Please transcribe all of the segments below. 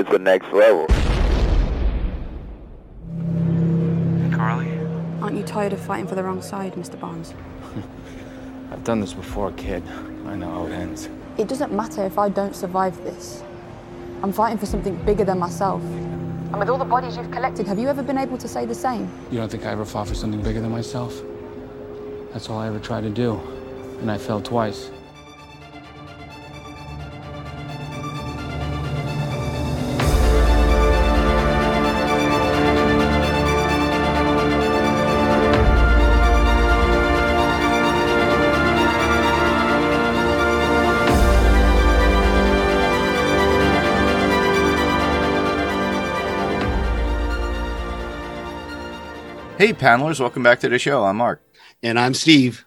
it's the next level. Carly? Aren't you tired of fighting for the wrong side, Mr. Barnes? I've done this before, kid. I know how it ends. It doesn't matter if I don't survive this. I'm fighting for something bigger than myself. And with all the bodies you've collected, have you ever been able to say the same? You don't think I ever fought for something bigger than myself? That's all I ever tried to do. And I failed twice. Hey, panelers, welcome back to the show. I'm Mark, And I'm Steve.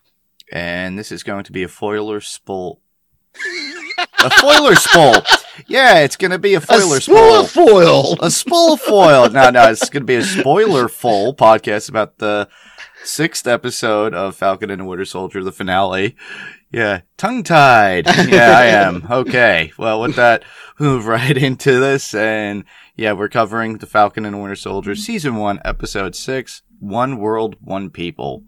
and this is going to be a foiler spool. a foiler spool. Yeah, it's going to be a foiler a spool foil. A spool foil. No, no, it's going to be a spoiler full podcast about the sixth episode of Falcon and the Winter Soldier, the finale. Yeah, tongue tied. Yeah, I am. Okay. Well, with that, move right into this. And yeah, we're covering the Falcon and the Winter Soldier, season one, episode six, One World, One People.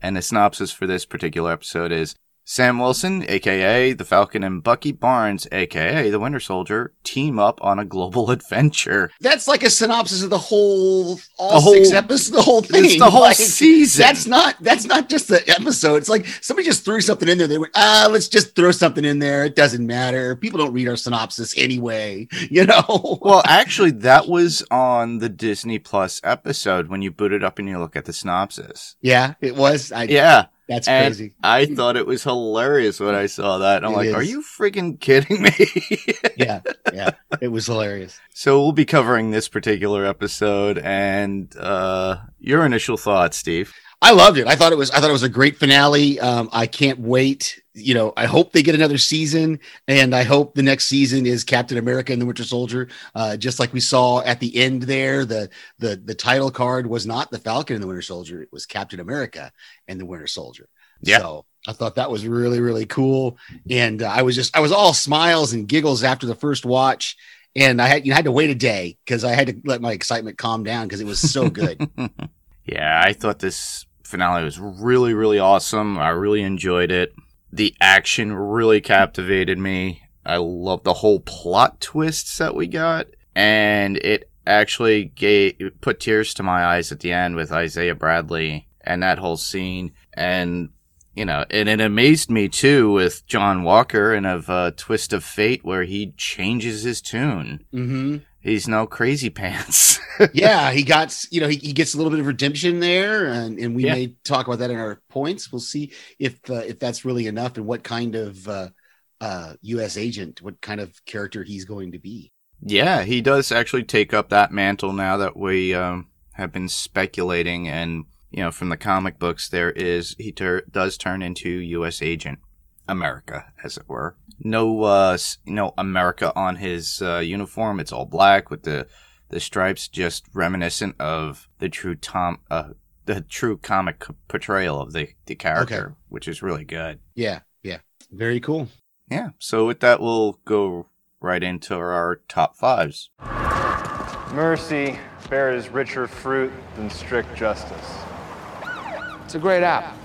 And the synopsis for this particular episode is Sam Wilson, aka the Falcon, and Bucky Barnes, aka the Winter Soldier, team up on a global adventure. That's like a synopsis of the whole, all The whole- six episodes, the whole thing. It's the whole Like, season. That's not. That's not just the episode. It's like somebody just threw something in there. They went, ah, let's just throw something in there. It doesn't matter. People don't read our synopsis anyway. You know. Well, actually, that was on the Disney Plus episode when you boot it up and you look at the synopsis. yeah, it was. I, Yeah. That's And crazy. I thought it was hilarious when I saw that. And I'm It like, is. are you freaking kidding me? yeah, yeah, it was hilarious. so we'll be covering this particular episode and uh your initial thoughts, Steve. I loved it. I thought it was. I thought it was a great finale. Um, I can't wait. You know, I hope they get another season, and I hope the next season is Captain America and the Winter Soldier. Uh, just like we saw at the end there, the the the title card was not the Falcon and the Winter Soldier; it was Captain America and the Winter Soldier. Yeah. So I thought that was really really cool, and uh, I was just I was all smiles and giggles after the first watch. And I had you had to wait a day because I had to let my excitement calm down because it was so good. yeah, I thought this finale was really, really awesome. I really enjoyed it. The action really captivated me. I love the whole plot twists that we got. And it actually gave, it put tears to my eyes at the end with Isaiah Bradley and that whole scene. And, you know, and it amazed me too with John Walker and of uh, Twist of Fate where he changes his tune. mm-hmm. He's no crazy pants. yeah, he got you know he, he gets a little bit of redemption there, and and we Yeah. may talk about that in our points. We'll see if uh, if that's really enough and what kind of uh, uh, U.S. agent, what kind of character he's going to be. Yeah, he does actually take up that mantle now that we um, have been speculating, and you know, from the comic books, there is he tur- does turn into U.S. Agent America, as it were. No, uh, no America on his uh, uniform. It's all black with the the stripes, just reminiscent of the true Tom, uh, the true comic portrayal of the the character, Okay. which is really good. Yeah, yeah, very cool. Yeah. So with that, we'll go right into our top fives. Mercy bears richer fruit than strict justice. It's a great app.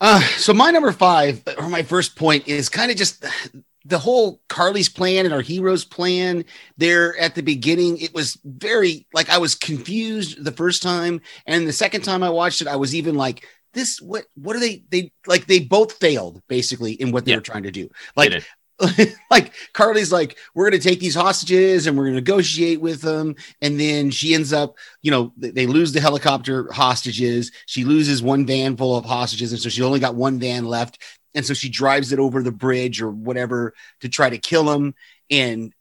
Uh, so my number five, or my first point, is kind of just the whole Carly's plan and our heroes plan. There at the beginning, it was very like I was confused the first time, and the second time I watched it, I was even like, "This what? What are they? They like they both failed basically in what they Yeah. were trying to do. Like. like Carly's like, we're going to take these hostages and we're going to negotiate with them. And then she ends up, you know, they, lose the helicopter hostages. She loses one van full of hostages. And so she only got one van left. And so she drives it over the bridge or whatever to try to kill him. And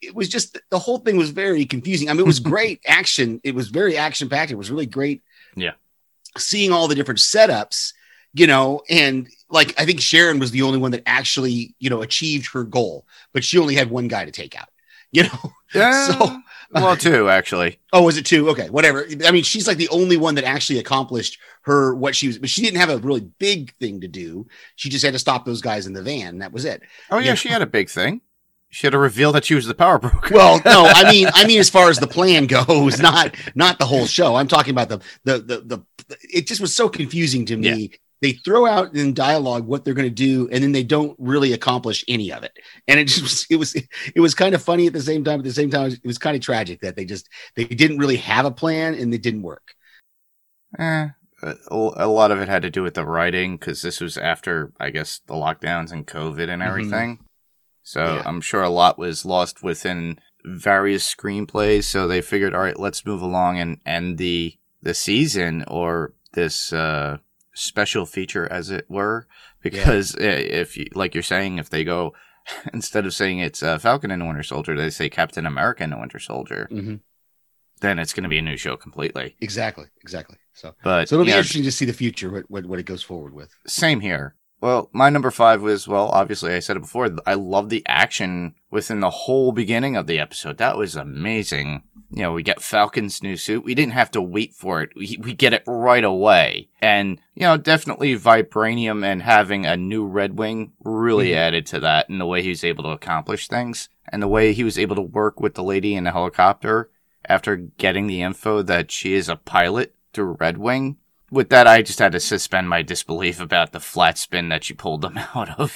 it was just the whole thing was very confusing. I mean, it was great action. It was very action packed. It was really great. Yeah. Seeing all the different setups, you know, and like I think Sharon was the only one that actually, you know, achieved her goal, but she only had one guy to take out, you know. Yeah. So- well, two actually. Oh, was it two? Okay, whatever. I mean, she's like the only one that actually accomplished her what she was, but she didn't have a really big thing to do. She just had to stop those guys in the van. That was it. Oh yeah, Yeah. she had a big thing. She had to reveal that she was the power broker. Well, no, I mean, I mean, as far as the plan goes, not not the whole show. I'm talking about the the the, the it just was so confusing to me. They throw out in dialogue what they're going to do, and then they don't really accomplish any of it. And it just was, it was it was kind of funny at the same time. At the same time, it was kind of tragic that they just they didn't really have a plan and it didn't work. Eh, a a lot of it had to do with the writing because this was after, I guess, the lockdowns and COVID and everything. So Yeah. I'm sure a lot was lost within various screenplays. So they figured, all right, let's move along and end the the season or this uh, special feature, as it were. Because i if, you, like you're saying, if they go instead of saying it's uh, Falcon and the Winter Soldier, they say Captain America and the Winter Soldier, Mm-hmm. then it's going to be a new show completely. Exactly, exactly. So, But so it'll be yeah, interesting to see the future what, what what it goes forward with. Same here. Well, my number five was, well, obviously I said it before. I love the action within the whole beginning of the episode. That was amazing. You know, we get Falcon's new suit. We didn't have to wait for it. We, we get it right away. And, you know, definitely Vibranium and having a new Red Wing really Mhm. added to that and the way he was able to accomplish things and the way he was able to work with the lady in the helicopter after getting the info that she is a pilot through Red Wing with that, I just had to suspend my disbelief about the flat spin that you pulled them out of.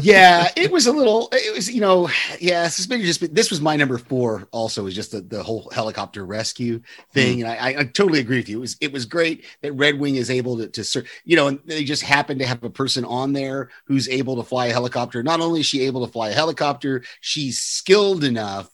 yeah, it was a little. It was you know, yeah. Suspended just. This was my number four. Also, was just the, the whole helicopter rescue thing, mm. and I, I totally agree with you. It was it was great that Red Wing is able to to ser- you know, and they just happen to have a person on there who's able to fly a helicopter. Not only is she able to fly a helicopter, she's skilled enough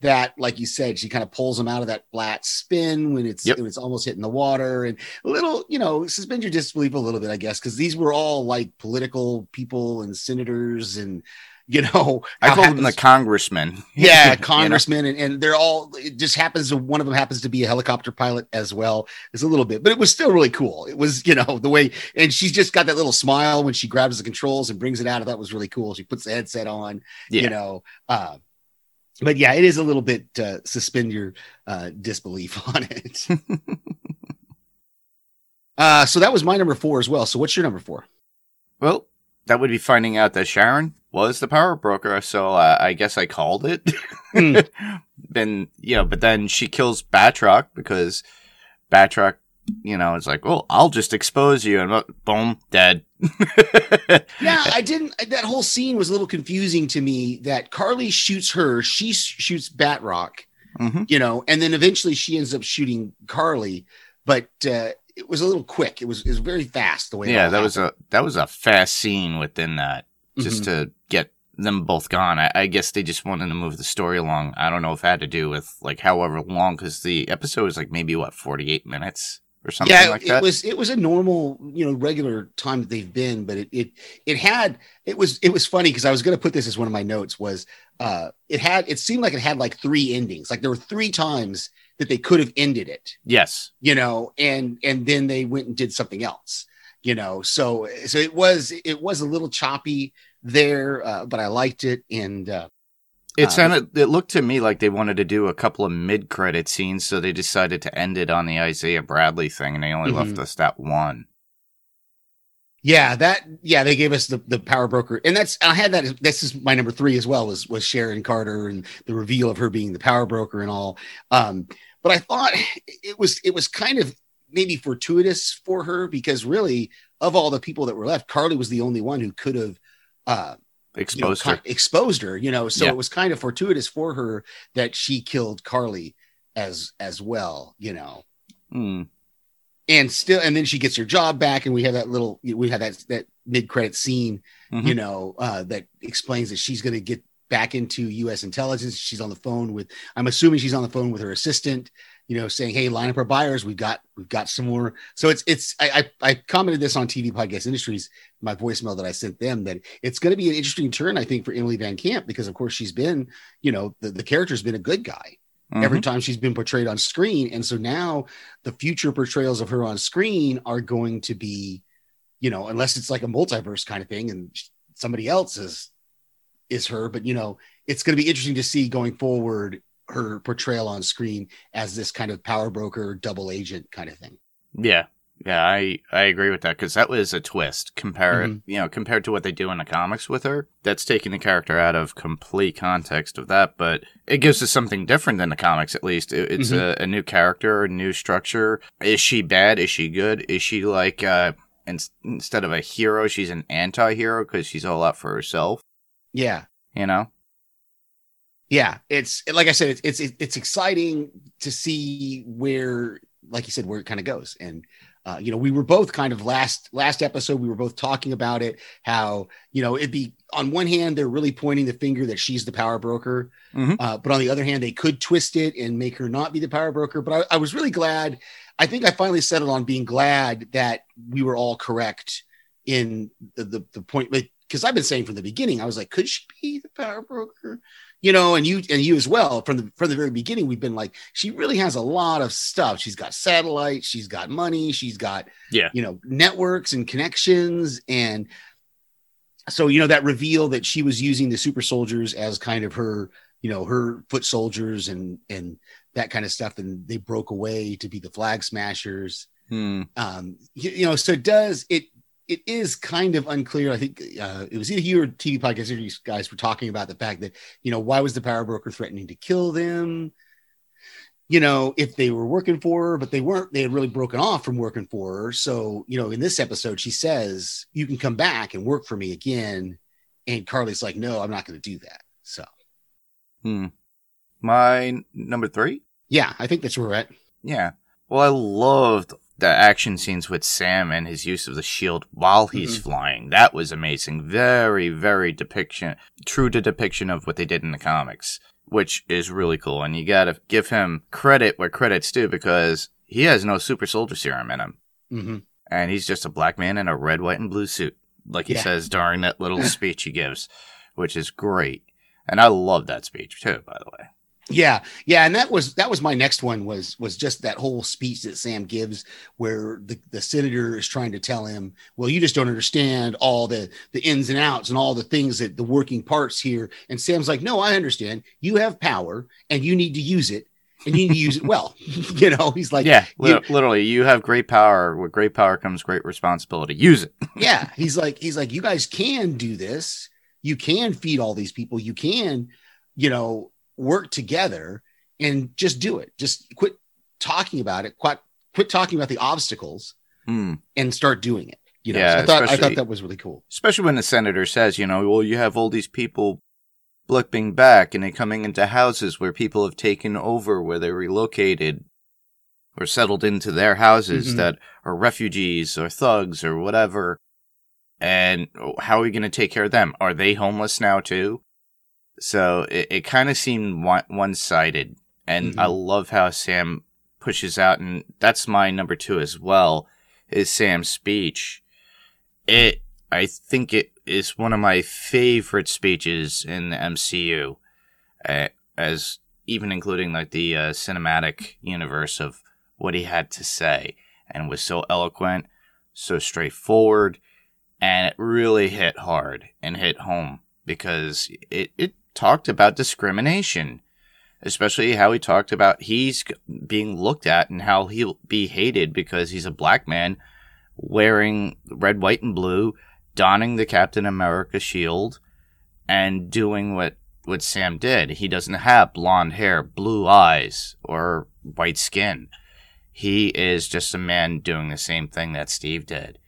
that, like you said, she kind of pulls them out of that flat spin when it's Yep. when it's almost hitting the water, and a little, you know, suspend your disbelief a little bit, I guess, because these were all like political people and senators and you know, I called them the congressman. yeah, You know? congressmen, and, and they're all. It just happens. to One of them happens to be a helicopter pilot as well. It's a little bit, but it was still really cool. It was, you know, the way, and she's just got that little smile when she grabs the controls and brings it out. I thought was really cool. She puts the headset on, Yeah. you know. Uh, but yeah, it is a little bit uh, suspend your uh, disbelief on it. uh, so that was my number four as well. So what's your number four? Well, that would be finding out that Sharon was the power broker. So uh, I guess I called it. Hmm. then, you know, but then she kills Batroc because Batroc, you know, is like, well, I'll just expose you. And boom, dead. yeah, I didn't. That whole scene was a little confusing to me. That Carly shoots her, she sh- shoots Batroc, hmm you know, and then eventually she ends up shooting Carly. But uh, it was a little quick. It was it was very fast the way. Yeah, that was a that was a fast scene within that, just Mhm. to get them both gone. I, I guess they just wanted to move the story along. I don't know if it had to do with like however long, because the episode was like maybe what forty eight minutes or something yeah, like it that. was it was a normal, you know, regular time that they've been, but it it it had it was it was funny because I was going to put this as one of my notes was uh it had it seemed like it had like three endings, like there were three times that they could have ended it, yes, you know, and and then they went and did something else, you know. So so it was it was a little choppy there, uh, but I liked it, and uh, it Uh, sounded. It looked to me like they wanted to do a couple of mid credit scenes, so they decided to end it on the Isaiah Bradley thing, and they only Mhm. left us that one. yeah, that yeah they gave us the the power broker, and that's I had that. This is my number three as well was was Sharon Carter and the reveal of her being the power broker and all. Um, but I thought it was it was kind of maybe fortuitous for her because really of all the people that were left, Carly was the only one who could have uh, you know, Exposed her. exposed her. You know, so Yeah. it was kind of fortuitous for her that she killed Carly as as well. You know Hmm. and still and then she gets her job back and we have that little we have that that mid-credit scene Mhm. you know uh that explains that she's going to get back into us intelligence she's on the phone with i'm assuming she's on the phone with her assistant you know saying hey line up our buyers we've got we've got some more so it's it's i i, I commented this on tv podcast industries my voicemail that i sent them that it's going to be an interesting turn i think for emily van camp because of course she's been you know the, the character's been a good guy every Mhm. time she's been portrayed on screen. And so now the future portrayals of her on screen are going to be, you know, unless it's like a multiverse kind of thing and somebody else is is her, but you know, it's going to be interesting to see going forward her portrayal on screen as this kind of power broker, double agent kind of thing. Yeah. Yeah, I, I agree with that because that was a twist compared Mhm. you know compared to what they do in the comics with her. That's taking the character out of complete context of that, but it gives us something different than the comics. At least it, it's a, a new character, a new structure. Is she bad? Is she good? Is she like uh, in, instead of a hero, she's an anti-hero because she's all out for herself? Yeah. You know? Yeah it's like i said it's it's it's exciting to see where like you said where it kind of goes and uh, you know we were both kind of last last episode we were both talking about it how you know it'd be on one hand they're really pointing the finger that she's the power broker Mhm. uh, but on the other hand they could twist it and make her not be the power broker but I, I was really glad i think i finally settled on being glad that we were all correct in the the, the point because i've been saying from the beginning i was like could she be the power broker you know, and you and you as well from the from the very beginning, we've been like, she really has a lot of stuff. She's got satellites, she's got money, she's got Yeah. you know, networks and connections. And so, you know, that reveal that she was using the super soldiers as kind of her, you know, her foot soldiers and and that kind of stuff, and they broke away to be the flag smashers Hmm. um you, you know so it does it it is kind of unclear. I think uh it was either you or tv podcast or you guys were talking about the fact that you know why was the power broker threatening to kill them? You know if they were working for her but they weren't they had really broken off from working for her. So you know in this episode she says you can come back and work for me again. And carly's like no i'm not going to do that. So. Hmm. My number three? yeah i think that's where we're at. Yeah. Well, I loved the action scenes with Sam and his use of the shield while he's Mhm. flying. That was amazing. Very, very depiction, true to depiction of what they did in the comics, which is really cool. And you gotta give him credit where credit's due because he has no super soldier serum in him. hmm And he's just a black man in a red, white, and blue suit, like he Yeah. says during that little speech he gives, which is great. And I love that speech too, by the way. Yeah, yeah, and that was that was my next one was was just that whole speech that Sam gives where the, the senator is trying to tell him, well, you just don't understand all the the ins and outs and all the things that the working parts here. And Sam's like, no, I understand. You have power and you need to use it, and you need to use it well. you know, he's like, yeah, you- literally, you have great power. With great power comes great responsibility. Use it. yeah he's like he's like you guys can do this you can feed all these people you can you know work together and just do it just quit talking about it quit quit talking about the obstacles Hmm. and start doing it you know Yeah, so I, thought, I thought that was really cool Especially when the senator says, you know, well, you have all these people blipping back and they coming into houses where people have taken over, where they relocated or settled into their houses Mhm. that are refugees or thugs or whatever. And how are we going to take care of them? Are they homeless now too? So it, it kind of seemed one sided. And Mhm. I love how Sam pushes out, and that's my number two as well, is Sam's speech. It, I think it is one of my favorite speeches in the MCU, uh, as even including like the uh, cinematic universe of what he had to say, and was so eloquent, so straightforward, and it really hit hard and hit home because it, it talked about discrimination, especially how he talked about he's being looked at and how he'll be hated because he's a black man wearing red, white, and blue, donning the Captain America shield, and doing what, what Sam did. He doesn't have blonde hair, blue eyes, or white skin. He is just a man doing the same thing that Steve did.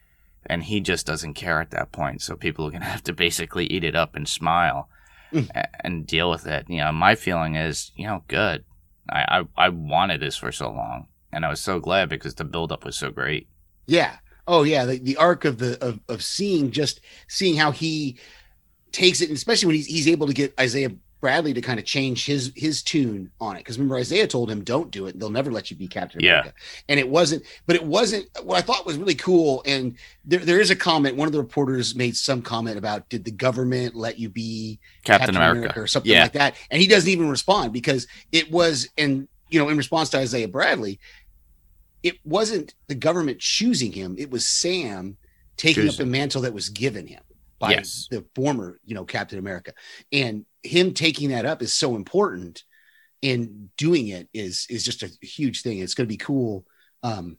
And he just doesn't care at that point. So people are going to have to basically eat it up and smile a- and deal with it. You know, my feeling is, you know, good. I, I, I wanted this for so long. And I was so glad because the buildup was so great. yeah oh yeah the, the arc of the of, of seeing just seeing how he takes it and especially when he's, he's able to get isaiah bradley to kind of change his his tune on it because remember isaiah told him don't do it they'll never let you be captain Yeah. america and it wasn't but it wasn't what i thought was really cool and there, there is a comment one of the reporters made some comment about did the government let you be Captain, America. or something Yeah. like that. And he doesn't even respond because it was, and you know, in response to Isaiah Bradley, it wasn't the government choosing him; it was Sam taking up the mantle that was given him by Yes. the former, you know, Captain America. And him taking that up is so important. And doing it is is just a huge thing. It's going to be cool. Um,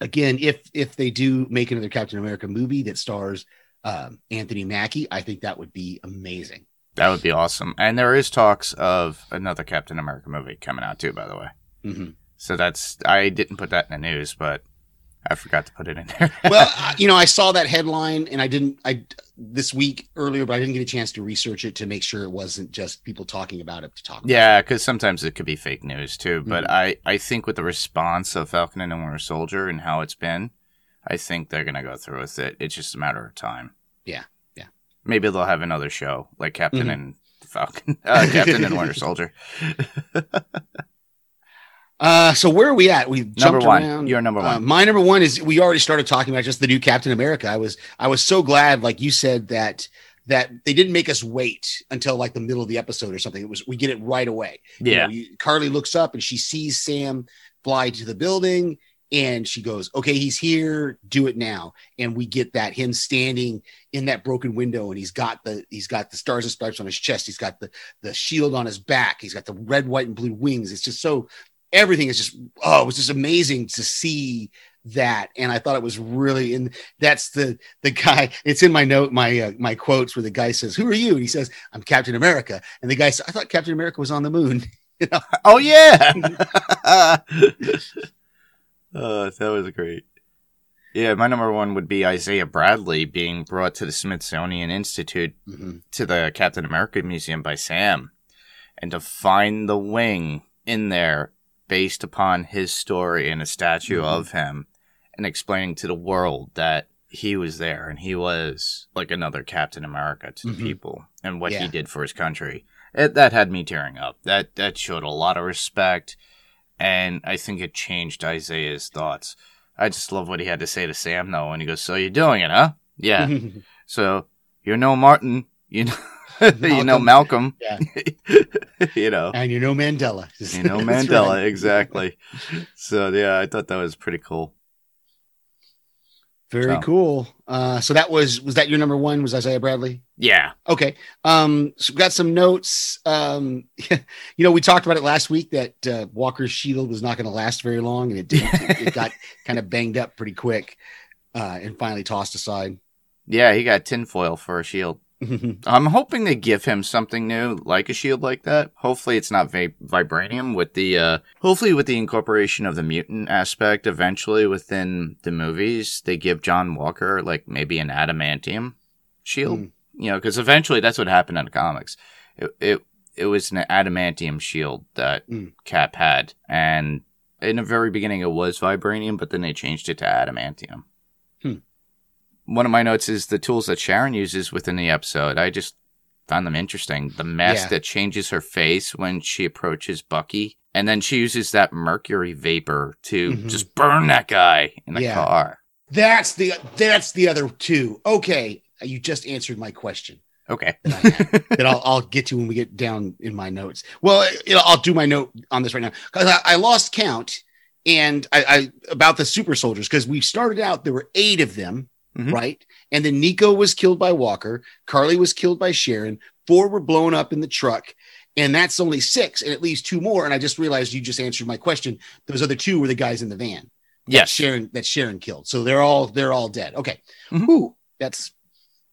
again, if if they do make another Captain America movie that stars um, Anthony Mackie, I think that would be amazing. That would be awesome. And there is talks of another Captain America movie coming out too, by the way. mm-hmm. So that's I didn't put that in the news, but I forgot to put it in there. well, you know, I saw that headline and I didn't I this week earlier, but I didn't get a chance to research it to make sure it wasn't just people talking about it to talk. About yeah, because sometimes it could be fake news too. But Mhm. I I think with the response of Falcon and the Winter Soldier and how it's been, I think they're gonna go through with it. It's just a matter of time. Yeah, yeah. Maybe they'll have another show like Captain Mhm. and Falcon, uh, Captain and Winter Soldier. Uh, so where are we at? We Number jumped one. around. You're number one. Uh, one. my number one is we already started talking about just the new Captain America. I was I was so glad, like you said, that that they didn't make us wait until like the middle of the episode or something. It was we get it right away. You yeah, know, you- Carly looks up and she sees Sam fly to the building and she goes, Okay, he's here, do it now. And we get that him standing in that broken window and he's got the he's got the stars and stripes on his chest, he's got the the shield on his back, he's got the red, white, and blue wings. It's just so everything is just oh, it was just amazing to see that and i thought it was really in that's the the guy it's in my note my uh, my quotes where the guy says who are you and he says i'm captain america and the guy said i thought captain america was on the moon Oh yeah. oh, that was great. Yeah, my number one would be Isaiah Bradley being brought to the Smithsonian Institute Mhm. to the Captain America Museum by Sam, and to find the wing in there based upon his story and a statue Mhm. of him, and explaining to the world that he was there and he was like another Captain America to the people and what Yeah. he did for his country. It, that had me tearing up. That that showed a lot of respect, and I think it changed Isaiah's thoughts. I just love what he had to say to Sam though, when he goes, "So you're doing it, huh? Yeah. so you're no Martin, you know, you know Malcolm, Yeah. you know, and you know mandela you know Mandela, right. exactly. So yeah, I thought that was pretty cool. very So. cool uh so that was was that your number one was isaiah bradley Yeah, Okay. Um, so we've got some notes. Um, you know, we talked about it last week that uh, Walker's shield was not going to last very long, and it did. it, it got kind of banged up pretty quick, uh, and finally tossed aside. yeah, he got tinfoil for a shield. I'm hoping they give him something new, like a shield like that. Hopefully, it's not va- vibranium with the, uh, hopefully with the incorporation of the mutant aspect eventually within the movies, they give John Walker, like, maybe an adamantium shield. Mm. You know, because eventually that's what happened in the comics. It, it, it was an adamantium shield that Mm. Cap had. And in the very beginning, it was vibranium, but then they changed it to adamantium one of my notes is the tools that Sharon uses within the episode. I just found them interesting. The mask Yeah. that changes her face when she approaches Bucky, and then she uses that mercury vapor to Mhm. just burn that guy in the Yeah. car. That's the that's the other two. Okay, you just answered my question Okay. that I, that I'll, I'll get to when we get down in my notes. Well, you know, I'll do my note on this right now because I, I lost count and I, I about the super soldiers because we started out there were eight of them, Mhm. right? And then Nico was killed by Walker, Carly was killed by Sharon, four were blown up in the truck. And that's only six, and at least two more. And I just realized you just answered my question. Those other two were the guys in the van. Yes. Sharon that Sharon killed. So they're all they're all dead. Okay. Mhm. Ooh, that's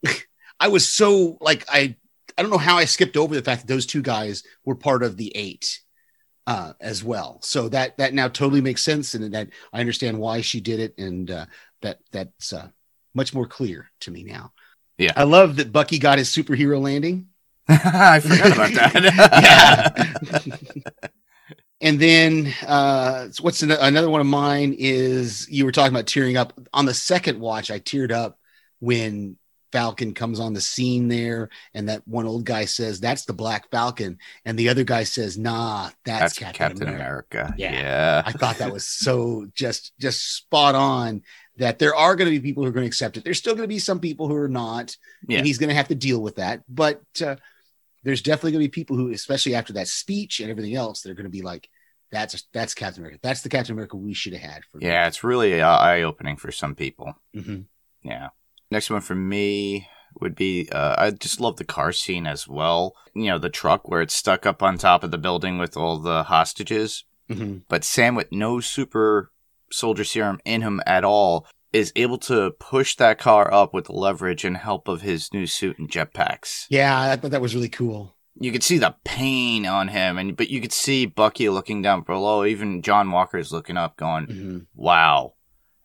I was so like I I don't know how I skipped over the fact that those two guys were part of the eight uh as well. So that that now totally makes sense and that I understand why she did it and uh that that's uh much more clear to me now. Yeah. I love that Bucky got his superhero landing. I forgot about that. And then uh what's an- another one of mine is you were talking about tearing up on the second watch. I teared up when Falcon comes on the scene there, and that one old guy says, That's the Black Falcon. And the other guy says, Nah, that's, That's Captain, Captain, America. America. Yeah. Yeah. I thought that was so just just spot on that there are going to be people who are going to accept it. There's still going to be some people who are not, Yeah. and he's going to have to deal with that. But uh, there's definitely going to be people who, especially after that speech and everything else, that are going to be like, "That's that's Captain America. That's the Captain America we should have had." For Yeah, it's really uh, eye opening for some people. hmm Yeah. Next one for me would be uh, I just love the car scene as well. You know, the truck where it's stuck up on top of the building with all the hostages. hmm But Sam with no super soldier serum in him at all, is able to push that car up with the leverage and help of his new suit and jetpacks. Yeah, I thought that was really cool. You could see the pain on him, and but you could see Bucky looking down below. Even John Walker's looking up, going, hmm "Wow!"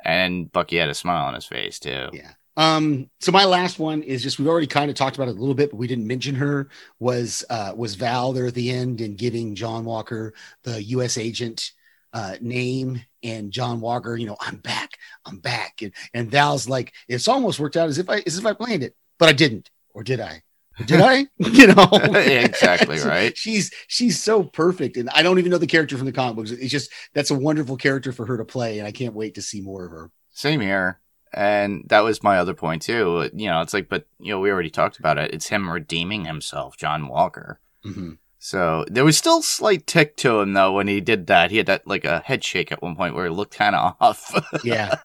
And Bucky had a smile on his face too. Yeah. Um, so my last one is just we've already kind of talked about it a little bit, but we didn't mention her was uh was Val there at the end and giving John Walker the US agent uh name and John Walker, you know, I'm back, I'm back. And and Val's like, it's almost worked out as if I as if I planned it, but I didn't, or did I? Or did I? you know, Exactly, So right? She's she's so perfect, and I don't even know the character from the comic books. It's just that's a wonderful character for her to play, and I can't wait to see more of her. Same here. And that was my other point too. You know, it's like, but you know, we already talked about it. It's him redeeming himself, John Walker. Mhm. So there was still slight tick to him though when he did that. He had that like a head shake at one point where he looked kind of off. Yeah.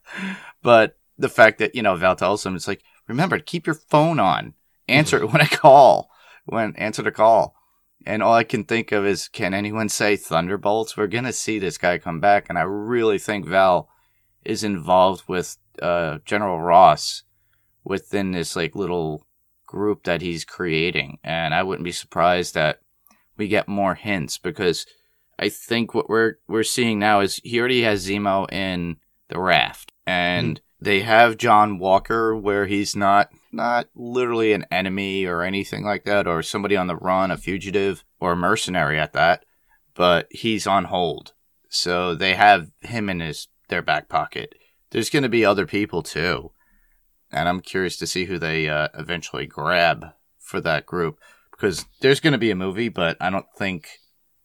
but the fact that you know Val tells him it's like, remember to keep your phone on, answer it when I call, when answer the call. And all I can think of is, can anyone say thunderbolts? We're gonna see this guy come back, and I really think Val is involved with uh, General Ross within this like little group that he's creating, and I wouldn't be surprised that we get more hints because I think what we're we're seeing now is he already has Zemo in the raft, and they have John Walker where he's not not literally an enemy or anything like that, or somebody on the run, a fugitive or a mercenary at that, but he's on hold. So they have him in his their back pocket. There's going to be other people too, and I'm curious to see who they uh, eventually grab for that group because there's going to be a movie, but I don't think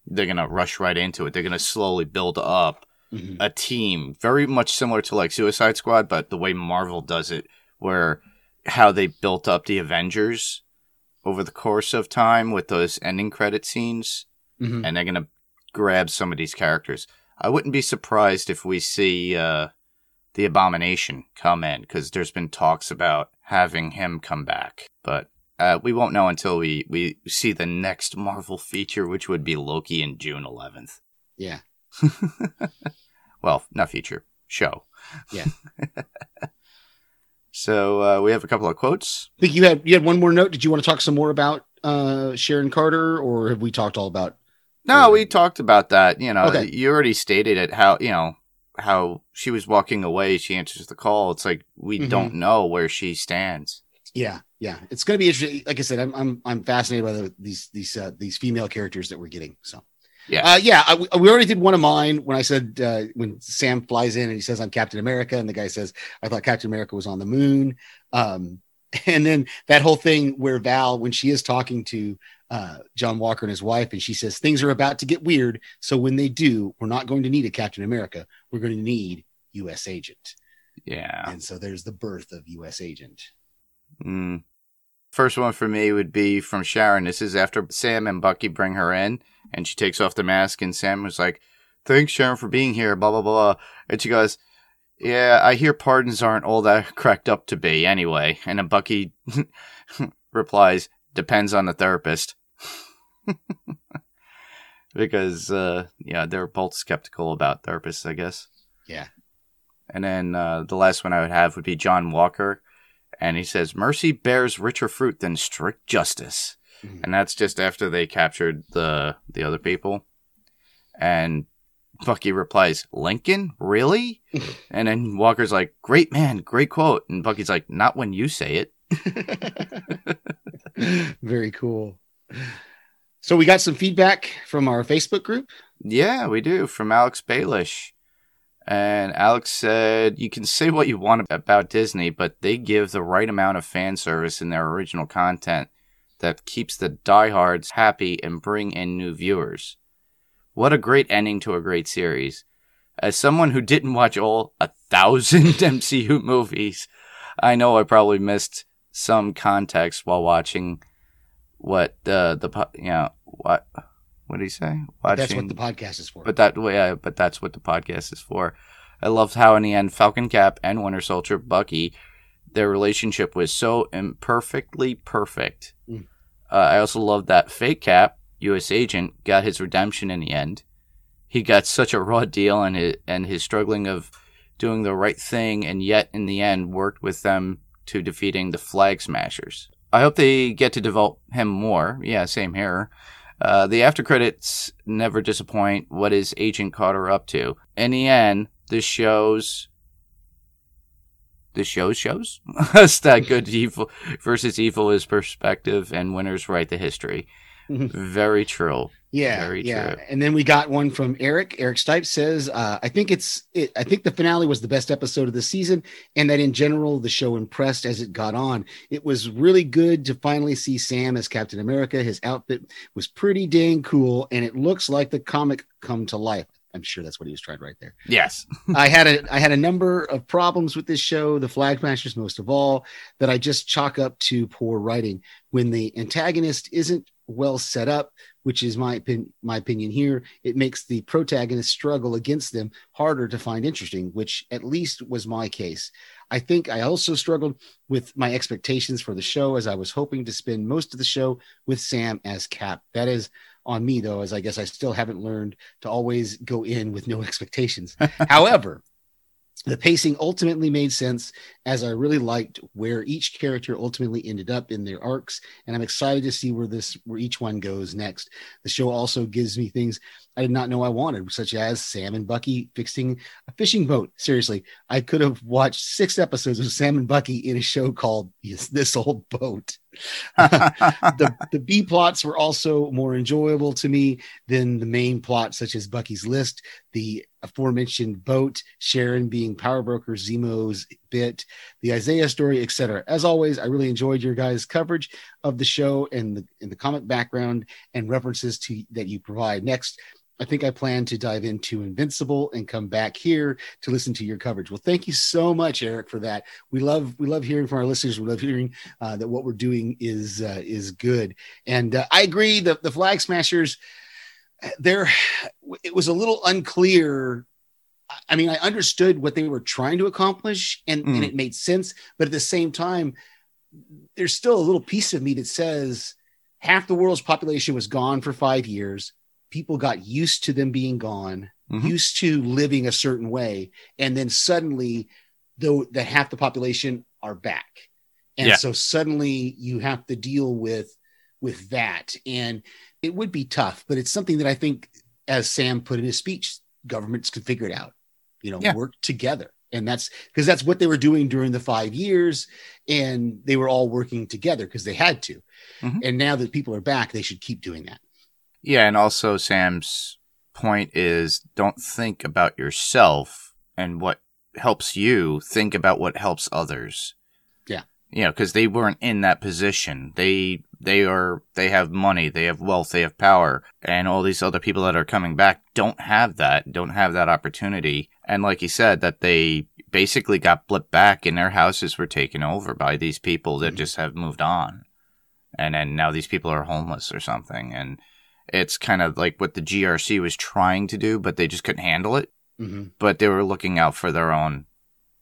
they're going to rush right into it. They're going to slowly build up Mhm. a team, very much similar to like Suicide Squad, but the way Marvel does it, where how they built up the Avengers over the course of time with those ending credit scenes, Mhm. and they're going to grab some of these characters. I wouldn't be surprised if we see uh, the Abomination come in because there's been talks about having him come back, but uh, we won't know until we we see the next Marvel feature, which would be Loki in June 11th. Yeah. well, not feature, show. Yeah. so uh, we have a couple of quotes. I think you had you had one more note. Did you want to talk some more about uh Sharon Carter, or have we talked all about? No, we talked about that. You know, Okay. you already stated it. How you know how she was walking away. She answers the call. It's like we Mhm. don't know where she stands. Yeah, yeah, it's going to be interesting. Like I said, I'm I'm I'm fascinated by the, these these uh, these female characters that we're getting. So. Yeah. Uh, yeah, I, we already did one of mine when I said uh, when Sam flies in and he says I'm Captain America, and the guy says I thought Captain America was on the moon. Um, and then that whole thing where Val, when she is talking to uh, John Walker and his wife, and she says things are about to get weird. So when they do, we're not going to need a Captain America. We're going to need U.S. Agent. Yeah. And so there's the birth of U.S. Agent. Mm. First one for me would be from Sharon. This is after Sam and Bucky bring her in, and she takes off the mask, and Sam was like, "Thanks, Sharon, for being here." Blah blah blah, and she goes, "Yeah, I hear pardons aren't all that cracked up to be, anyway." And then Bucky replies, "Depends on the therapist." because uh yeah they're both skeptical about therapists i guess Yeah. and then uh, the last one i would have would be john walker and he says mercy bears richer fruit than strict justice Mhm. and that's just after they captured the the other people and bucky replies lincoln really and then walker's like great man great quote and bucky's like not when you say it Very cool. So we got some feedback from our Facebook group. Yeah, we do from Alex Baelish. And Alex said, You can say what you want about Disney, but they give the right amount of fan service in their original content that keeps the diehards happy and bring in new viewers. What a great ending to a great series. As someone who didn't watch all a thousand MCU movies, I know I probably missed some context while watching what the the you know what what did he say? That's what the podcast is for. but that yeah, but that's what the podcast is for. I loved how in the end Falcon Cap and Winter Soldier Bucky, their relationship was so imperfectly perfect. Mm. Uh, I also loved that fake Cap, U.S. agent, got his redemption in the end. He got such a raw deal, and his, and his struggling of doing the right thing and yet in the end worked with them to defeating the Flag Smashers. I hope they get to develop him more. Yeah, same here. Uh, the after credits never disappoint. What is Agent Carter up to? In the end, this shows. This show shows us that good evil versus evil is perspective, and winners write the history. Very true. Yeah, Very yeah. true. And then we got one from Eric. Eric Stipe says, uh, "I think it's. It, I think the finale was the best episode of the season, and that in general the show impressed as it got on. It was really good to finally see Sam as Captain America. His outfit was pretty dang cool, and it looks like the comic come to life. I'm sure that's what he was trying right there. Yes. I had a I had a number of problems with this show, the Flag Smashers most of all, that I just chalk up to poor writing. When the antagonist isn't well set up, which is my opinion, my opinion here, it makes the protagonist struggle against them harder to find interesting, which at least was my case. I think I also struggled with my expectations for the show as I was hoping to spend most of the show with Sam as Cap. That is on me though, as I guess I still haven't learned to always go in with no expectations. However, the pacing ultimately made sense as I really liked where each character ultimately ended up in their arcs, and I'm excited to see where this where each one goes next. The show also gives me things I did not know I wanted, such as Sam and Bucky fixing a fishing boat. Seriously, I could have watched six episodes of Sam and Bucky in a show called This Old Boat. the the B plots were also more enjoyable to me than the main plot, such as Bucky's list, the aforementioned boat, Sharon being power broker Zemo's bit, the Isaiah story, etc. As always, I really enjoyed your guys' coverage of the show and the in the comic background and references to that you provide. Next, I think I plan to dive into Invincible and come back here to listen to your coverage. Well, thank you so much, Eric, for that. We love we love hearing from our listeners. We love hearing uh, that what we're doing is uh, is good. And uh, I agree. The the Flag Smashers, there, it was a little unclear. I mean, I understood what they were trying to accomplish, and, Mm. and it made sense. But at the same time, there's still a little piece of me that says half the world's population was gone for five years. People got used to them being gone, Mhm. used to living a certain way, and then suddenly, though that half the population are back, and Yeah. so suddenly you have to deal with with that, and it would be tough. But it's something that I think, as Sam put in his speech, governments could figure it out. You know, Yeah. work together, and that's because that's what they were doing during the five years, and they were all working together because they had to. Mhm. And now that people are back, they should keep doing that. Yeah, and also Sam's point is don't think about yourself and what helps you, think about what helps others. Yeah. You know, because they weren't in that position. They they are they have money, they have wealth, they have power, and all these other people that are coming back don't have that, don't have that opportunity. And like he said, that they basically got blipped back and their houses were taken over by these people that Mhm. just have moved on. And then now these people are homeless or something. And it's kind of like what the GRC was trying to do, but they just couldn't handle it. hmm But they were looking out for their own,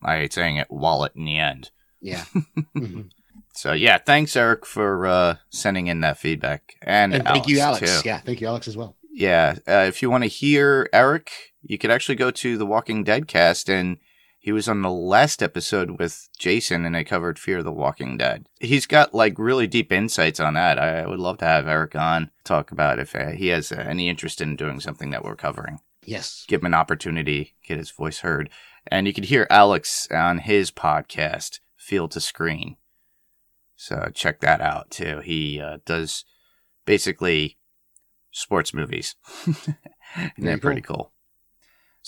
I hate saying it, wallet in the end. Yeah. Mhm. So yeah, thanks Eric for uh, sending in that feedback, and, And thank you, Alex. too. Yeah, thank you, Alex, as well. Yeah, uh, if you want to hear Eric, you could actually go to the Walking Dead cast, and he was on the last episode with Jason, and they covered Fear of the Walking Dead. He's got like really deep insights on that. I would love to have Eric on talk about if uh, he has uh, any interest in doing something that we're covering. Yes. Give him an opportunity, get his voice heard, and you could hear Alex on his podcast, Field to Screen. So check that out too. He uh, does basically sports movies. and they're pretty cool.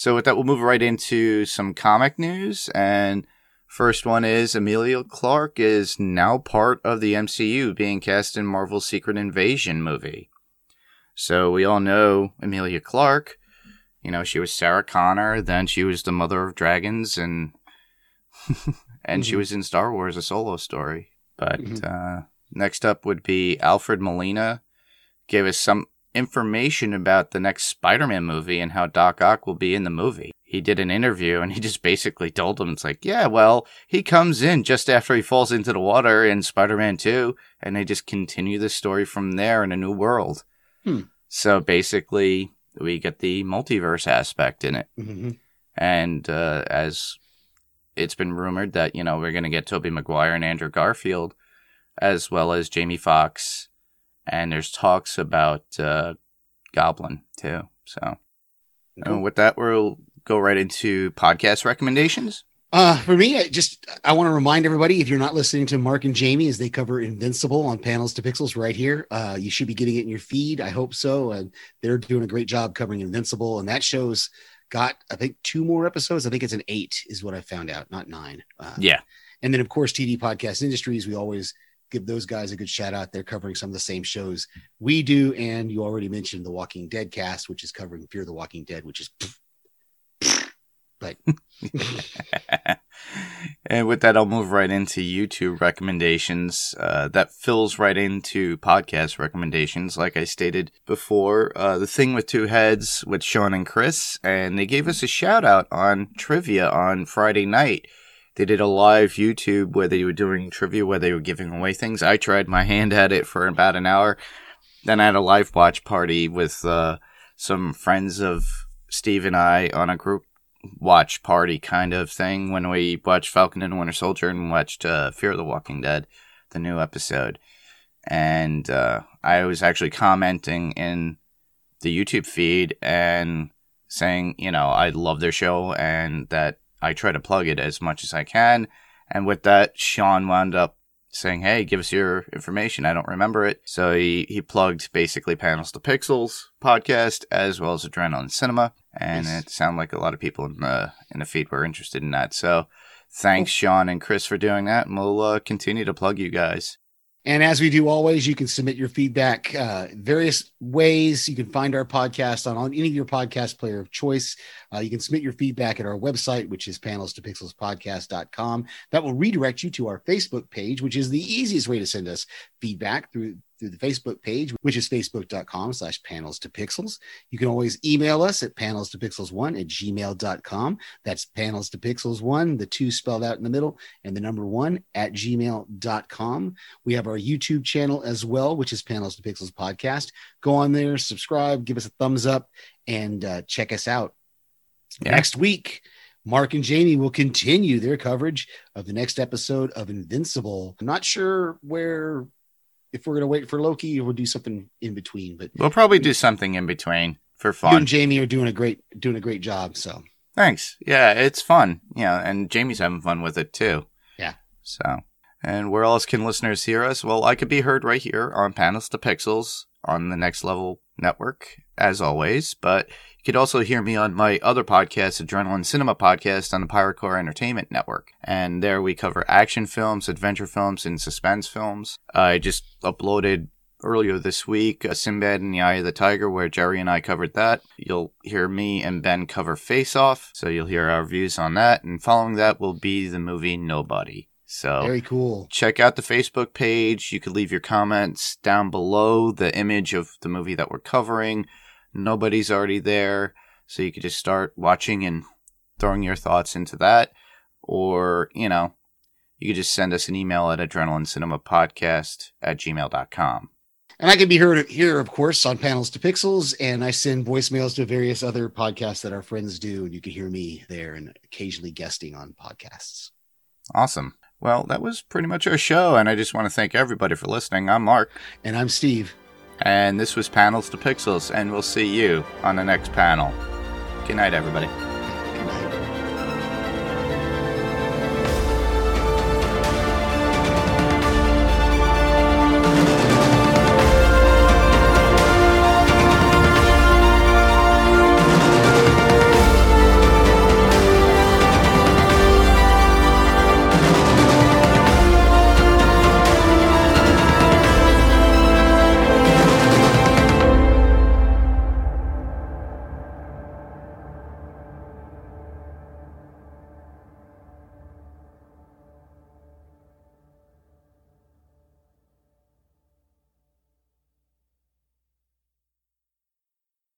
So with that, we'll move right into some comic news. And first one is Emilia Clarke is now part of the MCU, being cast in Marvel's Secret Invasion movie. So we all know Emilia Clarke. You know, she was Sarah Connor, then she was the mother of dragons, and and she Mhm. was in Star Wars: A Solo Story. But Mhm. uh, next up would be Alfred Molina, gave us some information about the next Spider-Man movie and how Doc Ock will be in the movie. He did an interview and he just basically told them it's like, yeah, well, he comes in just after he falls into the water in Spider-Man 2 and they just continue the story from there in a new world. Hmm. So basically, we get the multiverse aspect in it. hmm And uh, as it's been rumored that you know we're going to get Tobey Maguire and Andrew Garfield, as well as Jamie Foxx, and there's talks about uh, Goblin too. So, and with that, we'll go right into podcast recommendations. Uh, for me, I just I want to remind everybody if you're not listening to Mark and Jamie as they cover Invincible on Panels to Pixels right here, uh, you should be getting it in your feed. I hope so. And they're doing a great job covering Invincible, and that show's got I think two more episodes. I think it's an eight, is what I found out, not nine. Uh, Yeah, and then of course TD Podcast Industries, we always give those guys a good shout out. They're covering some of the same shows we do, and you already mentioned the Walking Dead cast, which is covering Fear the Walking Dead, which is. But and with that, I'll move right into YouTube recommendations. Uh, that fills right into podcast recommendations. Like I stated before, uh, the thing with two heads with Sean and Chris, and they gave us a shout out on trivia on Friday night. They did a live YouTube where they were doing trivia, where they were giving away things. I tried my hand at it for about an hour. Then I had a live watch party with uh, some friends of Steve and I on a group watch party kind of thing when we watched Falcon and Winter Soldier and watched uh, Fear of the Walking Dead, the new episode. And uh, I was actually commenting in the YouTube feed and saying, you know, I love their show and that I try to plug it as much as I can. And with that, Sean wound up saying, hey, give us your information. I don't remember it. So he, he plugged basically Panels to Pixels podcast as well as Adrenaline Cinema. And Nice. it sounded like a lot of people in the, in the feed were interested in that. So thanks, Sean and Chris, for doing that. And we'll uh, continue to plug you guys. And as we do always, you can submit your feedback uh, various ways. You can find our podcast on, on any of your podcast player of choice. Uh, you can submit your feedback at our website, which is panels to pixels podcast.com. That will redirect you to our Facebook page, which is the easiest way to send us feedback through through the Facebook page, which is facebook.com slash panels to pixels. You can always email us at panels to pixels one at gmail.com. That's panels to pixels one, the two spelled out in the middle, and the number one at gmail.com. We have our YouTube channel as well, which is Panels to Pixels Podcast. Go on there, subscribe, give us a thumbs up, and uh, check us out. Yeah. Next week, Mark and Jamie will continue their coverage of the next episode of Invincible. I'm not sure where, if we're going to wait for Loki we'll do something in between, but We'll probably do something in between for fun. you and Jamie are doing a great doing a great job. So Thanks. Yeah, it's fun. Yeah, and Jamie's having fun with it too. Yeah. So, and where else can listeners hear us? Well, I could be heard right here on Panels to Pixels on the Next Level Network, as always. But you could also hear me on my other podcast, Adrenaline Cinema Podcast, on the Pirate Core Entertainment Network. And there we cover action films, adventure films, and suspense films. I just uploaded earlier this week, uh, Sinbad and the Eye of the Tiger, where Jerry and I covered that. You'll hear me and Ben cover Face Off, so you'll hear our views on that. And following that will be the movie Nobody. So very cool. check out the Facebook page. You could leave your comments down below the image of the movie that we're covering. Nobody's already there, so you could just start watching and throwing your thoughts into that. Or, you know, you could just send us an email at adrenalinecinema.podcast at gmail.com. And I can be heard here, of course, on Panels to Pixels, and I send voicemails to various other podcasts that our friends do, and you can hear me there and occasionally guesting on podcasts. Awesome. Well, that was pretty much our show, and I just want to thank everybody for listening. I'm Mark, And I'm Steve. And this was Panels to Pixels, and we'll see you on the next panel. Good night, everybody.